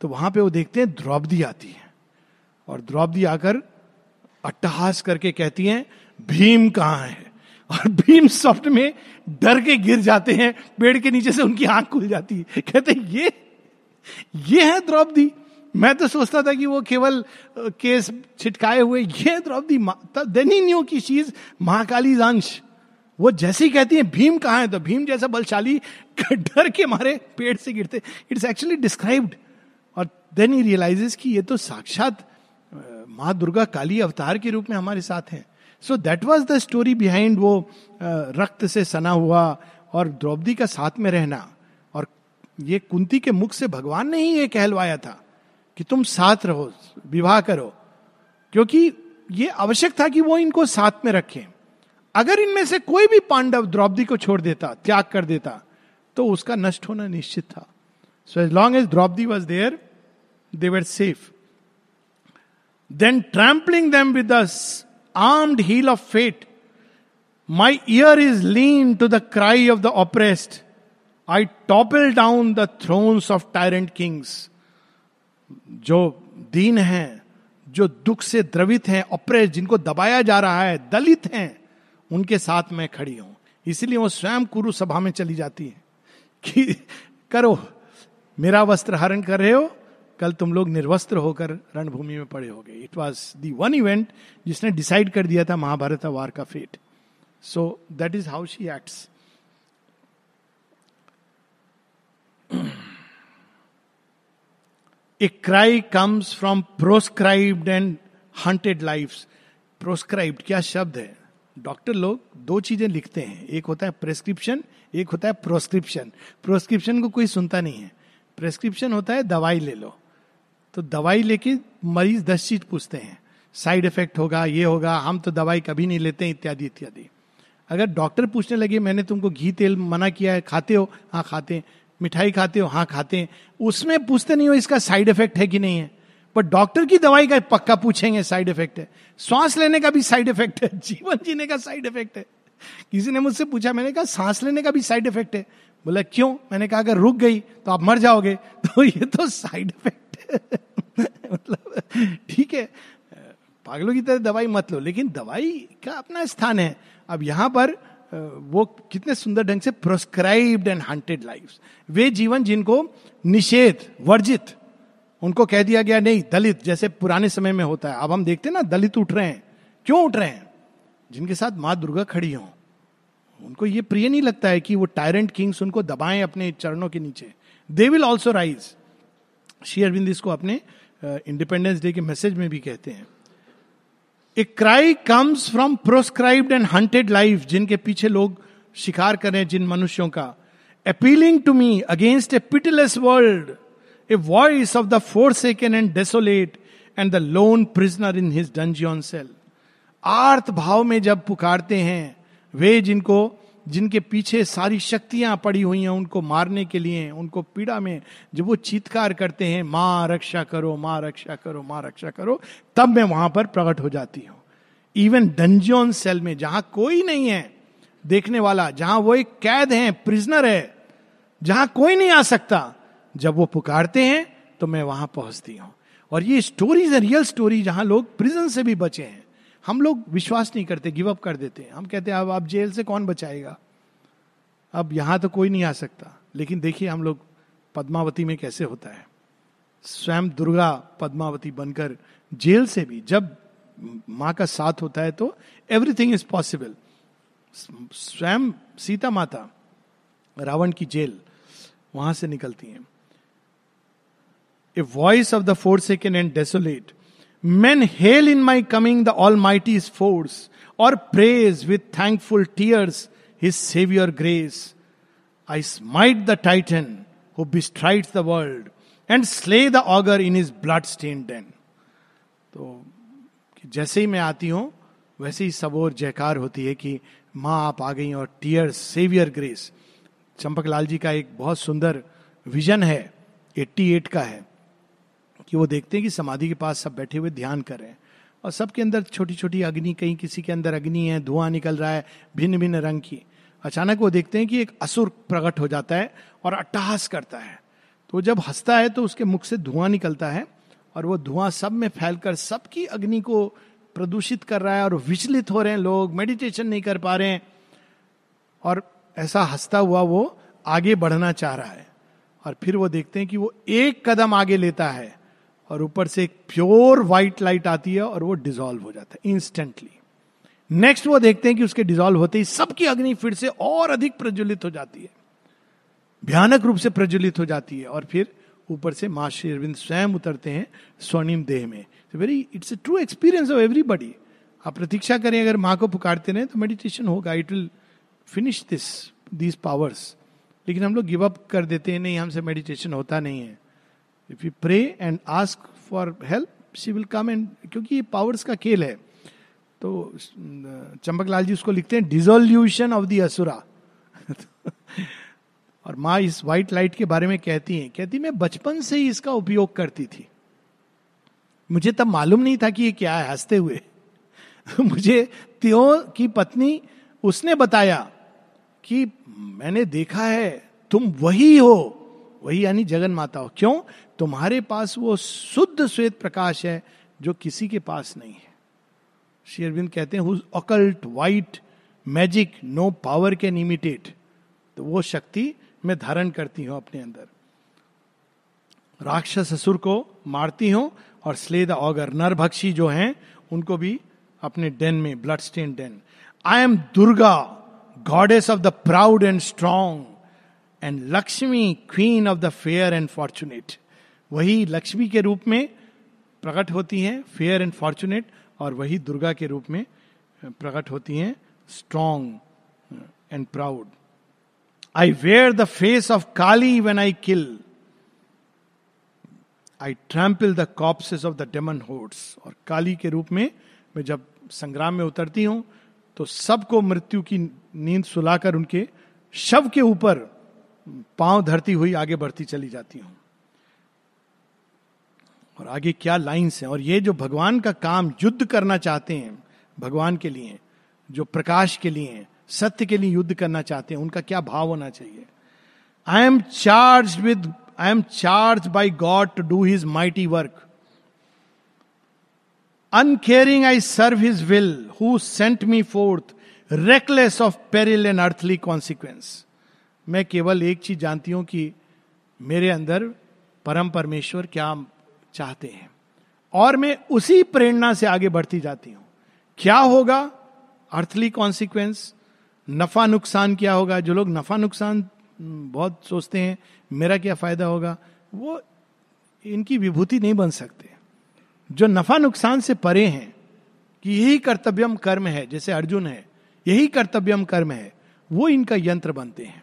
Speaker 1: तो वहाँ पे वो देखते हैं, द्रौपदी आती है। और द्रौपदी आकर अट्टहास करके कहती हैं, भीम कहाँ है? और भीम स्वप्न में डर के गिर जाते हैं, पेड़ के नीचे से उनकी आँख खुल जाती है। कहते हैं, ये ये है द्रौपदी? मैं तो सोचता था कि वो केवल केस छिटकाए हुए, ये द्रौपदी देन ही न्यू की चीज़, महाकाली अंश। वो जैसे ही कहती है, भीम कहाँ है? तो भीम जैसा बलशाली डर के मारे पेड़ से गिरते इट्स एक्चुअली डिस्क्राइब्ड और देन ही रियलाइजेस कि ये तो साक्षात माँ दुर्गा काली अवतार के रूप में हमारे साथ हैं। So that was the story behind वो रक्त से सना हुआ और द्रौपदी का साथ में रहना। और ये कुंती के मुख से भगवान ने ही ये कहलवाया था कि तुम साथ रहो, विवाह करो। क्योंकि ये आवश्यक था कि वो इनको साथ में रखें। अगर इनमें से कोई भी पांडव द्रौपदी को छोड़ देता, त्याग कर देता तो उसका नष्ट होना निश्चित था। So as long as Draupadi was there they were safe then trampling them with armed heel of fate my ear is lean to the cry of the oppressed I topple down the thrones of tyrant kings जो दीन हैं, जो दुख से द्रवित हैं oppressed जिनको दबाया जा रहा है, दलित हैं, उनके साथ मैं खड़ी हूँ। इसलिए वो स्वयं कुरु सभा में चली जाती है। कि करो, मेरा वस्त्र हरण कर रहे हो कल तुम लोग निर्वस्त्र होकर रणभूमि में पड़े हो गए। It was the one event जिसने डिसाइड कर दिया था महाभारत वार का fate so that is how she acts a cry comes from proscribed and hunted life proscribed क्या शब्द है? डॉक्टर लोग दो चीज़ें लिखते हैं। एक होता है प्रेस्क्रिप्शन एक होता है प्रोस्क्रिप्शन प्रोस्क्रिप्शन को कोई सुनता नहीं है। प्रेस्क्रिप्शन होता है, दवाई ले लो। तो दवाई लेके मरीज़ दस चीज़ पूछते हैं। साइड इफ़ेक्ट होगा, ये होगा, हम तो दवाई कभी नहीं लेते, इत्यादि इत्यादि। अगर डॉक्टर पूछने लगे, मैंने तुमको घी तेल मना किया है, खाते हो? हाँ खाते हैं। मिठाई खाते हो? हाँ खाते हैं। उसमें पूछते नहीं हो इसका साइड इफ़ेक्ट है कि नहीं है। पर डॉक्टर की दवाई का पक्का पूछेंगे, साइड इफ़ेक्ट है। श्वास लेने का भी साइड इफ़ेक्ट है। जीवन जीने का साइड इफ़ेक्ट है। किसी ने मुझसे पूछा, मैंने कहा सांस लेने का भी साइड इफ़ेक्ट है। बोला, क्यों? मैंने कहा, अगर रुक गई तो आप मर जाओगे। तो ये तो साइड इफ़ेक्ट मतलब ठीक है। पागलों की तरह दवाई मत लो, लेकिन दवाई का अपना स्थान है। अब यहाँ पर वो कितने सुंदर ढंग से प्रोस्क्राइब्ड एंड हंटेड लाइफ वे जीवन जिनको निषेध, वर्जित, उनको कह दिया गया नहीं, दलित, जैसे पुराने समय में होता है। अब हम देखते ना, दलित उठ रहे हैं। क्यों उठ रहे हैं? जिनके साथ माँ दुर्गा खड़ी हो। उनको ये प्रिय नहीं लगता है कि वो टायरेंट किंग्स उनको दबाएँ अपने चरणों के नीचे। They will also rise Shri Aurobindo इसको अपने इंडिपेंडेंस डे के मैसेज में भी कहते हैं। A cry comes from proscribed and hunted life जिनके पीछे लोग शिकार करें जिन मनुष्यों का। Appealing to me against a pitiless world a voice of the forsaken and desolate and the lone prisoner in his dungeon cell आर्थ भाव में जब पुकारते हैं वे जिनको, जिनके पीछे सारी शक्तियाँ पड़ी हुई हैं, उनको मारने के लिए, उनको पीड़ा में जब वो चीतकार करते हैं, माँ रक्षा करो, माँ रक्षा करो, माँ रक्षा करो, तब मैं वहाँ पर प्रकट हो जाती हूँ। इवन डंजियन सेल में, जहाँ कोई नहीं है देखने वाला, जहाँ वो एक कैद है प्रिजनर है, जहाँ कोई नहीं आ सकता, जब वो पुकारते हैं तो मैं वहाँ पहुँचती हूँ। और ये स्टोरीज है रियल स्टोरी जहाँ लोग प्रिजन से भी बचे हैं। हम लोग विश्वास नहीं करते गिव अप कर देते हैं। हम कहते हैं, अब आप जेल से कौन बचाएगा? अब यहाँ तो कोई नहीं आ सकता। लेकिन देखिए, हम लोग पद्मावती में कैसे होता है। स्वयं दुर्गा पद्मावती बनकर जेल से भी, जब माँ का साथ होता है तो एवरीथिंग इज़ पॉसिबल स्वयं सीता माता, रावण की जेल, वहाँ से निकलती हैं। A voice of the forsaken and desolate man hail in my coming the almighty force और praise with thankful tears his saviour grace I smite the titan who bestrides the world and slay the ogre in his blood stained den तो जैसे ही मैं आती हूँ, वैसे ही सब और जयकार होती है कि माँ आप आ गई और tears saviour grace Champaklal ji का एक बहुत सुंदर विजन है 88 का है। कि वो देखते हैं कि समाधि के पास सब बैठे हुए ध्यान कर रहे हैं। और सबके अंदर छोटी छोटी अग्नि, कहीं किसी के अंदर अग्नि है, धुआँ निकल रहा है भिन्न भिन्न रंग की। अचानक वो देखते हैं कि एक असुर प्रकट हो जाता है और अट्टहास करता है। तो जब हंसता है तो उसके मुख से धुआँ निकलता है और वो धुआँ सब में फैलकर सबकी अग्नि को प्रदूषित कर रहा है और विचलित हो रहे हैं लोग मेडिटेशन नहीं कर पा रहे हैं। और ऐसा हंसता हुआ वो आगे बढ़ना चाह रहा है। और फिर वो देखते हैं कि वो एक कदम आगे लेता है। और ऊपर से एक प्योर व्हाइट लाइट आती है और वो डिजोल्व हो जाता है इंस्टेंटली नेक्स्ट वो देखते हैं कि उसके डिजोल्व होते ही सबकी अग्नि फिर से और अधिक प्रज्वलित हो जाती है. भयानक रूप से प्रज्वलित हो जाती है और फिर ऊपर से माँ श्री अरविंद स्वयं उतरते हैं स्वर्णिम देह में. Very it's true experience of everybody आप प्रतीक्षा करें, अगर माँ को पुकारते रहे तो मेडिटेशन होगा. It will finish this these powers लेकिन हम लोग गिव अप कर देते हैं, नहीं, हमसे मेडिटेशन होता नहीं है. If you pray and ask for help she will come and क्योंकि ये पावर्स का खेल है तो चंपक लाल जी उसको लिखते हैं डिजोल्यूशन ऑफ़ दी असुरा और माँ इस व्हाइट लाइट के बारे में कहती हैं, कहती मैं बचपन से ही इसका उपयोग करती थी। मुझे तब मालूम नहीं था कि ये क्या है, हँसते हुए। मुझे त्यो की पत्नी, उसने बताया कि मैंने देखा है, तुम वही हो। वही यानी जगन माता हो क्यों? तुम्हारे पास वो शुद्ध श्वेत प्रकाश है जो किसी के पास नहीं है। शेरविंद कहते हैं occult white magic no power can imitate तो वो शक्ति मैं धारण करती हूँ अपने अंदर। राक्षस असुर को मारती हूँ और स्ले द ऑगर नरभक्षी जो हैं, उनको भी अपने डेन में blood stained den I am Durga goddess of the proud and strong and Lakshmi queen of the fair and fortunate वही लक्ष्मी के रूप में प्रकट होती हैं फेयर एंड फॉर्चुनेट और वही दुर्गा के रूप में प्रकट होती हैं strong and proud I wear the face of Kali when I kill I trample the corpses of the demon hordes और काली के रूप में मैं जब संग्राम में उतरती हूँ तो सबको मृत्यु की नींद सुलाकर उनके शव के ऊपर पाँव धरती हुई आगे बढ़ती चली जाती हूँ। और आगे क्या लाइंस हैं? और ये जो भगवान का काम युद्ध करना चाहते हैं, भगवान के लिए, जो प्रकाश के लिए, सत्य के लिए युद्ध करना चाहते हैं, उनका क्या भाव होना चाहिए? I am charge with I am charge by God to do his mighty work uncaring I serve his will who sent me forth reckless of peril and earthly consequence मैं केवल एक चीज़ जानती हूँ कि मेरे अंदर परम परमेश्वर क्या चाहते हैं। और मैं उसी प्रेरणा से आगे बढ़ती जाती हूँ। क्या होगा? अर्थली कॉन्सिक्वेंस, नफा नुकसान क्या होगा? जो लोग नफा नुकसान बहुत सोचते हैं, मेरा क्या फ़ायदा होगा? वो इनकी विभूति नहीं बन सकते। जो नफा नुकसान से परे हैं, कि यही कर्तव्यम कर्म है, जैसे अर्जुन है, यही कर्तव्यम कर्म है, वो इनका यंत्र बनते हैं।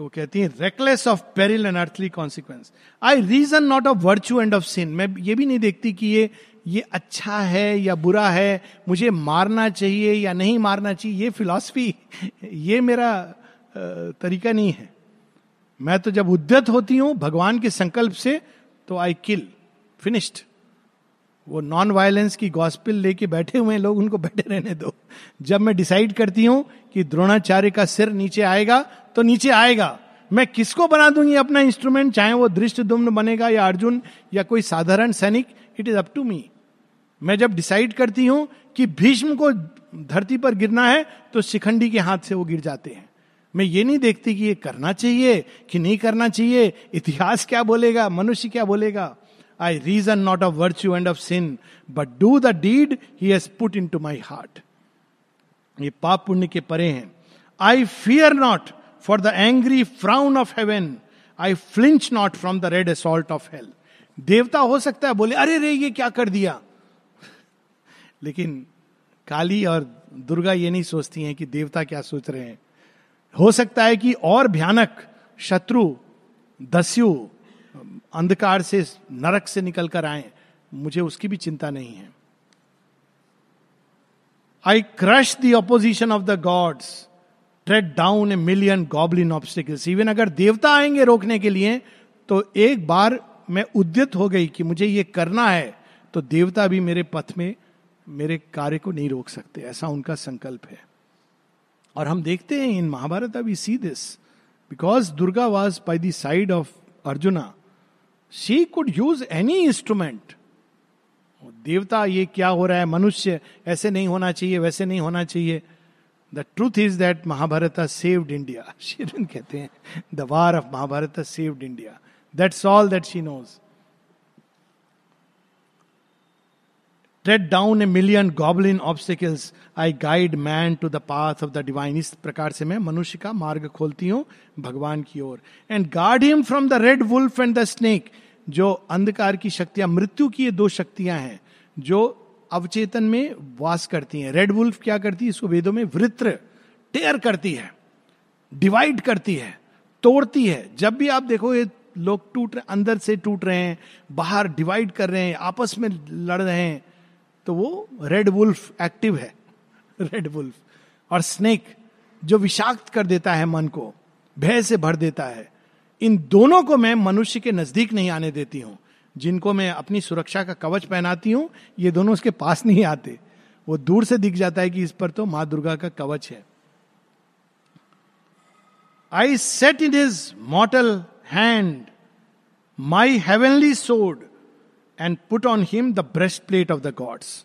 Speaker 1: तो कहती है reckless of peril and earthly consequence I reason not of virtue and of sin मैं ये भी नहीं देखती कि ये ये अच्छा है या बुरा है, मुझे मारना चाहिए या नहीं मारना चाहिए, ये फिलॉसफी ये मेरा तरीका नहीं है। मैं तो जब उद्यत होती हूँ, भगवान के संकल्प से तो आई किल फिनिश्ड वो नॉन वायलेंस की गॉस्पिल लेके बैठे हुए लोग, उनको बैठे रहने दो। जब मैं डिसाइड करती हूँ कि द्रोणाचार्य का सिर नीचे आएगा तो नीचे आएगा। मैं किसको बना दूँगी अपना इंस्ट्रूमेंट चाहे वो दृष्ट दुम्न बनेगा या अर्जुन या कोई साधारण सैनिक it is up to me मैं जब डिसाइड करती हूँ कि भीष्म को धरती पर गिरना है तो शिखंडी के हाथ से वो गिर जाते हैं। मैं ये नहीं देखती कि ये करना चाहिए कि नहीं करना चाहिए। इतिहास क्या बोलेगा? मनुष्य क्या बोलेगा? I reason not of virtue and of sin but do the deed he has put into my heart ये पाप पुण्य के परे हैं। I fear not for the angry frown of heaven I flinch not from the red assault of hell देवता हो सकता है, बोले, अरे रे, ये क्या कर दिया? लेकिन काली और दुर्गा ये नहीं सोचती हैं कि देवता क्या सोच रहे हैं। हो सकता है कि और भयानक शत्रु, दस्यु, अंधकार से, नरक से निकल कर आए। मुझे उसकी भी चिंता नहीं है। I crush the opposition of the gods tread down a million goblin obstacles even अगर देवता आएँगे रोकने के लिए तो एक बार मैं उद्यत हो गई कि मुझे ये करना है तो देवता भी मेरे पथ में मेरे कार्य को नहीं रोक सकते। ऐसा उनका संकल्प है। और हम देखते हैं इन महाभारत अभी see this because Durga was by the side of Arjuna. She could use any instrument देवता, ये क्या हो रहा है? मनुष्य, ऐसे नहीं होना चाहिए, वैसे नहीं होना चाहिए। The truth is that Mahabharat saved India Sharon कहते हैं the war of Mahabharat saved India that's all that she knows tread down a million goblin obstacles I guide man to the path of the divine इस प्रकार से मैं मनुष्य का मार्ग खोलती हूँ भगवान की ओर। And guard him from the red wolf and the snake जो अंधकार की शक्तियाँ, मृत्यु की ये दो शक्तियाँ हैं, जो अवचेतन में वास करती हैं। रेड वुल्फ क्या करती है? इसको वेदों में वृत्र टेयर करती है डिवाइड करती है, तोड़ती है। जब भी आप देखो, ये लोग टूट रहे, अंदर से टूट रहे हैं, बाहर डिवाइड कर रहे हैं, आपस में लड़ रहे हैं तो वो रेड वुल्फ एक्टिव है। रेड वुल्फ और स्नेक जो विषाक्त कर देता है मन को, भय से भर देता है, इन दोनों को मैं मनुष्य के नज़दीक नहीं आने देती हूँ। जिनको मैं अपनी सुरक्षा का कवच पहनाती हूँ, ये दोनों उसके पास नहीं आते। वो दूर से दिख जाता है कि इस पर तो माँ दुर्गा का कवच है। I set in his mortal hand my heavenly sword and put on him the breastplate of the gods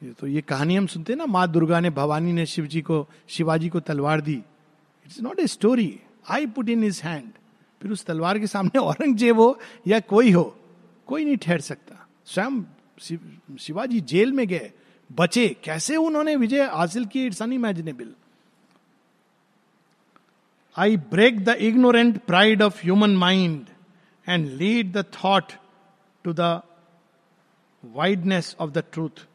Speaker 1: ये तो ये कहानी हम सुनते हैं ना, माँ दुर्गा ने, भवानी ने शिव जी को, शिवाजी को तलवार दी। It's not a story I put in his hand फिर उस तलवार के सामने औरंगज़ेब हो या कोई हो, कोई नहीं ठहर सकता। स्वयं शिवाजी जेल में गए। बचे। कैसे उन्होंने विजय हासिल की it's unimaginable I break the ignorant pride of human mind and lead the thought to the wideness of the truth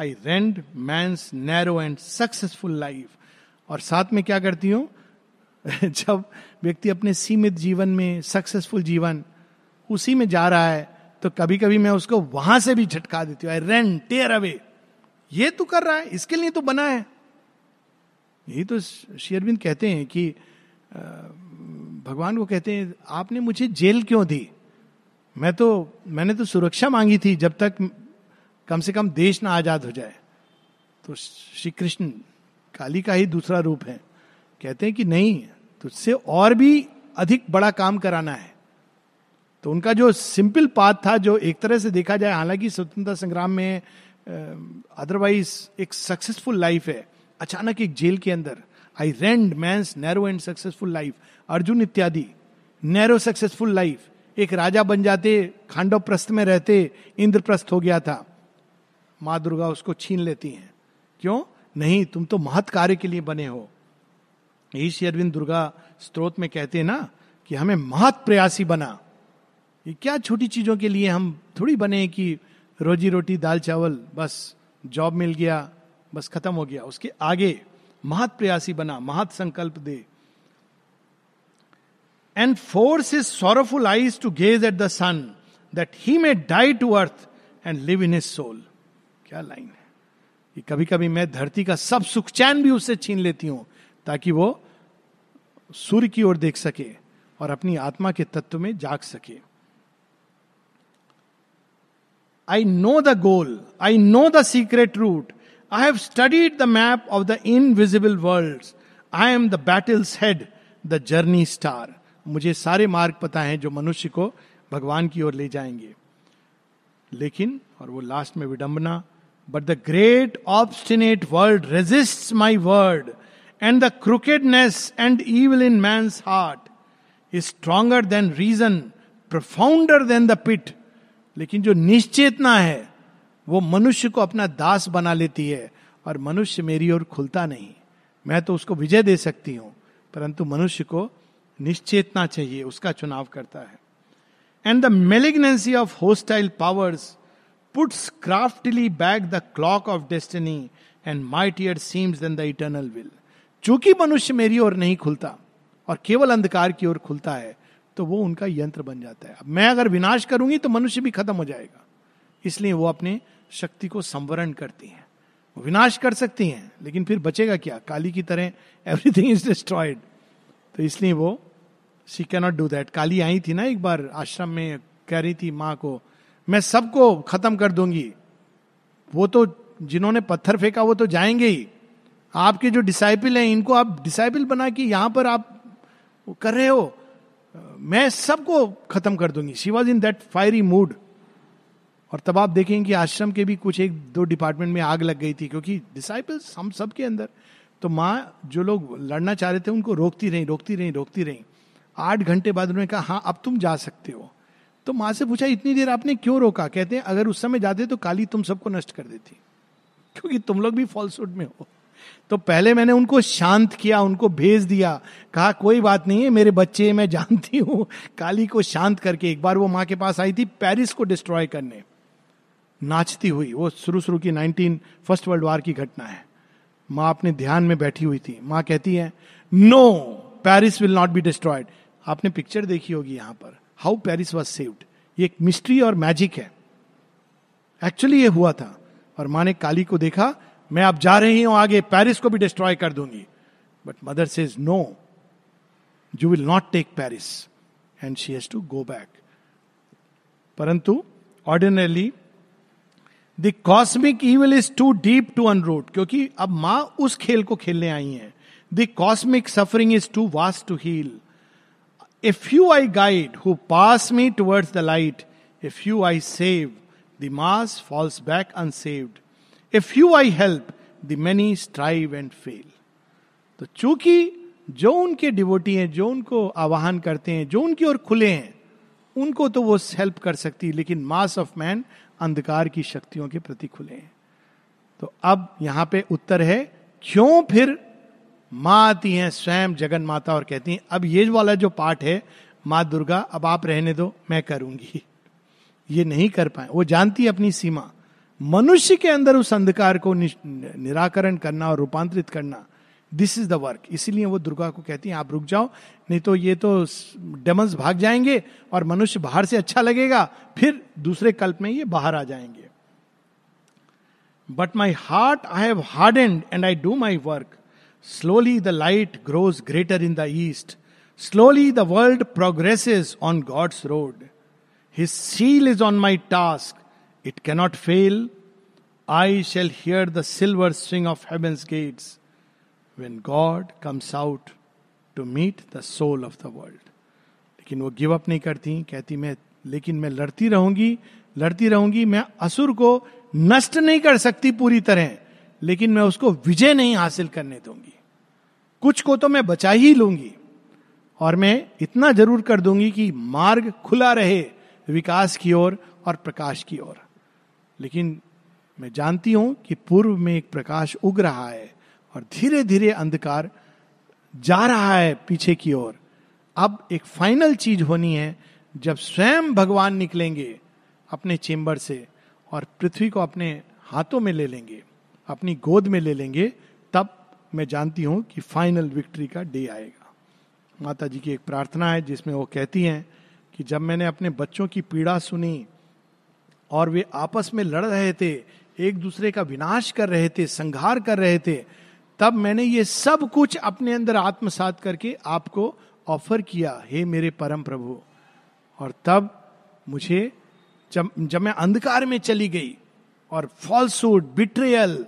Speaker 1: I rend मैं नैरो एंड सक्सेसफुल लाइफ और साथ में क्या करती हूँ? जब व्यक्ति अपने सीमित जीवन में सक्सेसफुल जीवन, उसी में जा रहा है तो कभी कभी मैं उसको वहाँ से भी झटका देती हूँ। आई रेंड टेयर अवे ये तो कर रहा है, इसके लिए तो बना है। यही तो शेयरबिंद कहते हैं कि भगवान को कहते हैं, आपने मुझे जेल क्यों दी? मैं तो मैंने तो सुरक्षा मांगी थी जब तक कम से कम देश ना आज़ाद हो जाए। तो श्री कृष्ण काली का ही दूसरा रूप है। कहते हैं कि नहीं तुझसे और भी अधिक बड़ा काम कराना है। तो उनका जो सिंपल पाथ था, जो एक तरह से देखा जाए, हालाँकि स्वतंत्रता संग्राम में अदरवाइज़ एक सक्सेसफुल लाइफ है। अचानक एक जेल के अंदर I rend man narrow and successful life Arjun इत्यादि नैरो सक्सेसफुल लाइफ एक राजा बन जाते खांडव प्रस्थ में रहते, इंद्रप्रस्थ हो गया था। माँ दुर्गा उसको छीन लेती हैं। क्यों? नहीं, तुम तो महत कार्य के लिए बने हो। यही श्री अरविंद दुर्गा स्त्रोत में कहते हैं ना, कि हमें महत प्रयासी बना। ये क्या छोटी चीज़ों के लिए हम थोड़ी बने कि रोजी रोटी, दाल चावल, बस जॉब मिल गया, बस खत्म हो गया। उसके आगे महत प्रयासी बना, महत संकल्प दे। And force his sorrowful eyes to gaze at the sun that he may die to earth and live in his soul क्या लाइन है। कि कभी कभी मैं धरती का सब सुख चैन भी उससे छीन लेती हूँ ताकि वो सूर्य की ओर देख सके और अपनी आत्मा के तत्व में जाग सके। I know the goal I know the secret route I have studied the map of the invisible world I am the battle's head the journey star मुझे सारे मार्ग पता हैं जो मनुष्य को भगवान की ओर ले जाएँगे। लेकिन, और वो लास्ट में विडंबना but the great obstinate world resist my word and the crookedness and evil in man heart is stronger than reason profounder than the pit लेकिन जो निश्चेतना है, वो मनुष्य को अपना दास बना लेती है और मनुष्य मेरी ओर खुलता नहीं। मैं तो उसको विजय दे सकती हूँ, परंतु मनुष्य को निश्चेतना चाहिए, उसका चुनाव करता है। And the malignancy of hostile powers puts craftily back the clock of destiny and mightier seems then the eternal will चूँकि मनुष्य मेरी ओर नहीं खुलता और केवल अंधकार की ओर खुलता है तो वो उनका यंत्र बन जाता है। मैं अगर विनाश करूँगी तो मनुष्य भी खत्म हो जाएगा। इसलिए वो अपने शक्ति को संवरण करती हैं। विनाश कर सकती हैं, लेकिन फिर बचेगा क्या? काली की तरह एवरीथिंग इज़ डिस्ट्रॉयड तो इसलिए वो she cannot do that Kali आई थी ना एक बार आश्रम में, कह रही थी माँ को, मैं सबको खत्म कर दूँगी। वो तो जिन्होंने पत्थर फेंका, वो तो जाएँगे ही। आपके जो डिसाइपल हैं, इनको आप डिसाइपल बना के यहाँ पर आप कर रहे हो, मैं सबको खत्म कर दूँगी। She was in that fiery mood और तब आप देखेंगे कि आश्रम के भी कुछ एक दो डिपार्टमेंट में आग लग गई थी, क्योंकि डिसाइपल्स हम सब के अंदर तो माँ जो लोग लड़ना चाह रहे थे, उनको रोकती रही रोकती रही रोकती रही। आठ घंटे बाद उन्होंने कहा हाँ अब तुम जा सकते हो। तो माँ से पूछा, इतनी देर आपने क्यों रोका? कहते हैं, अगर उस समय जाते तो काली तुम सबको नष्ट कर देती, क्योंकि तुम लोग भी फॉल्सूट में हो। तो पहले मैंने उनको शांत किया, उनको भेज दिया। कहा, कोई बात नहीं है मेरे बच्चे, मैं जानती हूँ। काली को शांत करके एक बार वो माँ के पास आई थी पेरिस को डिस्ट्रॉय करने। नाचती हुई, वो शुरू शुरू की नाइनटीन फ़र्स्ट वर्ल्ड वार की घटना है। माँ अपने ध्यान में बैठी हुई थी। माँ कहती है, no, Paris will not be destroyed. आपने पिक्चर देखी होगी यहाँ पर। How Paris was saved. ये एक मिस्ट्री और मैजिक है। एक्चुअली ये हुआ था। और माँ ने काली को देखा मैं अब जा रही हूँ, आगे पेरिस को भी डिस्ट्रॉय कर दूँगी। But mother says no you will not take Paris and she has to go back परंतु ordinarily the cosmic evil is too deep to unroot क्योंकि अब माँ उस खेल को खेलने आई है। The cosmic suffering is too vast to heal a few I guide who pass me towards the light if you I save the mass falls back unsaved a few I help the many strive and fail तो चूँकि जो उनके devotee हैं, जो उनको आवाहन करते हैं, जो उनकी ओर खुले हैं, उनको तो वो हेल्प कर सकती है, लेकिन मास ऑफ़ मैन अंधकार की शक्तियों के प्रति खुले हैं। तो अब यहाँ पे उत्तर है, क्यों फिर माँ आती हैं, स्वयं जगन माता और कहती हैं, अब ये वाला जो पाठ है, माँ दुर्गा, अब आप रहने दो, मैं करूँगी। ये नहीं कर पाए। वो जानती है अपनी सीमा। मनुष्य के अंदर उस अंधकार को निराकरण करना और रूपांतरित करना दिस इज़ द वर्क इसीलिए वो दुर्गा को कहती हैं, आप रुक जाओ, नहीं तो ये तो डेमंस भाग जाएँगे और मनुष्य बाहर से अच्छा लगेगा, फिर दूसरे कल्प में ये बाहर आ जाएँगे। But my heart I have hard and and I do my work slowly the light grows greater in the east slowly the world progresses on God's road his seal is on my task It cannot fail. I shall hear the silver swing of heaven's gates when God comes out to meet the soul of the world. लेकिन वो give up नहीं करती कहती मैं लेकिन मैं लड़ती रहूँगी लड़ती रहूँगी मैं असुर को नष्ट नहीं कर सकती पूरी तरह लेकिन मैं उसको विजय नहीं हासिल करने दूँगी कुछ को तो मैं बचा ही लूँगी और मैं इतना ज़रूर कर दूँगी कि मार्ग खुला रहे विकास की ओर और, और प्रकाश की ओर लेकिन मैं जानती हूँ कि पूर्व में एक प्रकाश उग रहा है और धीरे धीरे अंधकार जा रहा है पीछे की ओर। अब एक फाइनल चीज़ होनी है, जब स्वयं भगवान निकलेंगे अपने चेंबर से और पृथ्वी को अपने हाथों में ले लेंगे, अपनी गोद में ले लेंगे, तब मैं जानती हूँ कि फाइनल विक्ट्री का डे आएगा। माता जी की एक प्रार्थना है जिसमें वो कहती हैं कि जब मैंने अपने बच्चों की पीड़ा सुनी और वे आपस में लड़ रहे थे, एक दूसरे का विनाश कर रहे थे, संघार कर रहे थे, तब मैंने ये सब कुछ अपने अंदर आत्मसात करके आपको ऑफ़र किया, हे मेरे परम प्रभु। और तब मुझे जब जब मैं अंधकार में चली गई और falsehood betrayal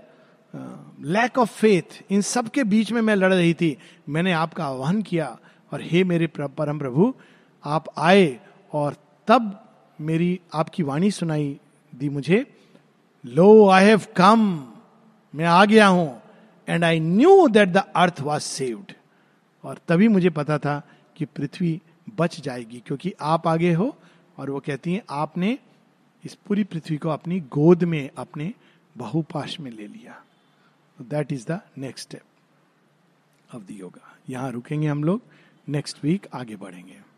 Speaker 1: lack of faith इन सब के बीच में मैं लड़ रही थी, मैंने आपका आह्वान किया और हे मेरे परम प्रभु, आप आए और तब मेरी आपकी वाणी सुनाई दी मुझे। लो आई हैव कम मैं आ गया हूँ। And I knew that the earth was saved और तभी मुझे पता था कि पृथ्वी बच जाएगी, क्योंकि आप आगे हो और वो कहती हैं, आपने इस पूरी पृथ्वी को अपनी गोद में, अपने बहुपाश में ले लिया। That is the next step of the yoga यहाँ रुकेंगे हम लोग। नेक्स्ट वीक आगे बढ़ेंगे।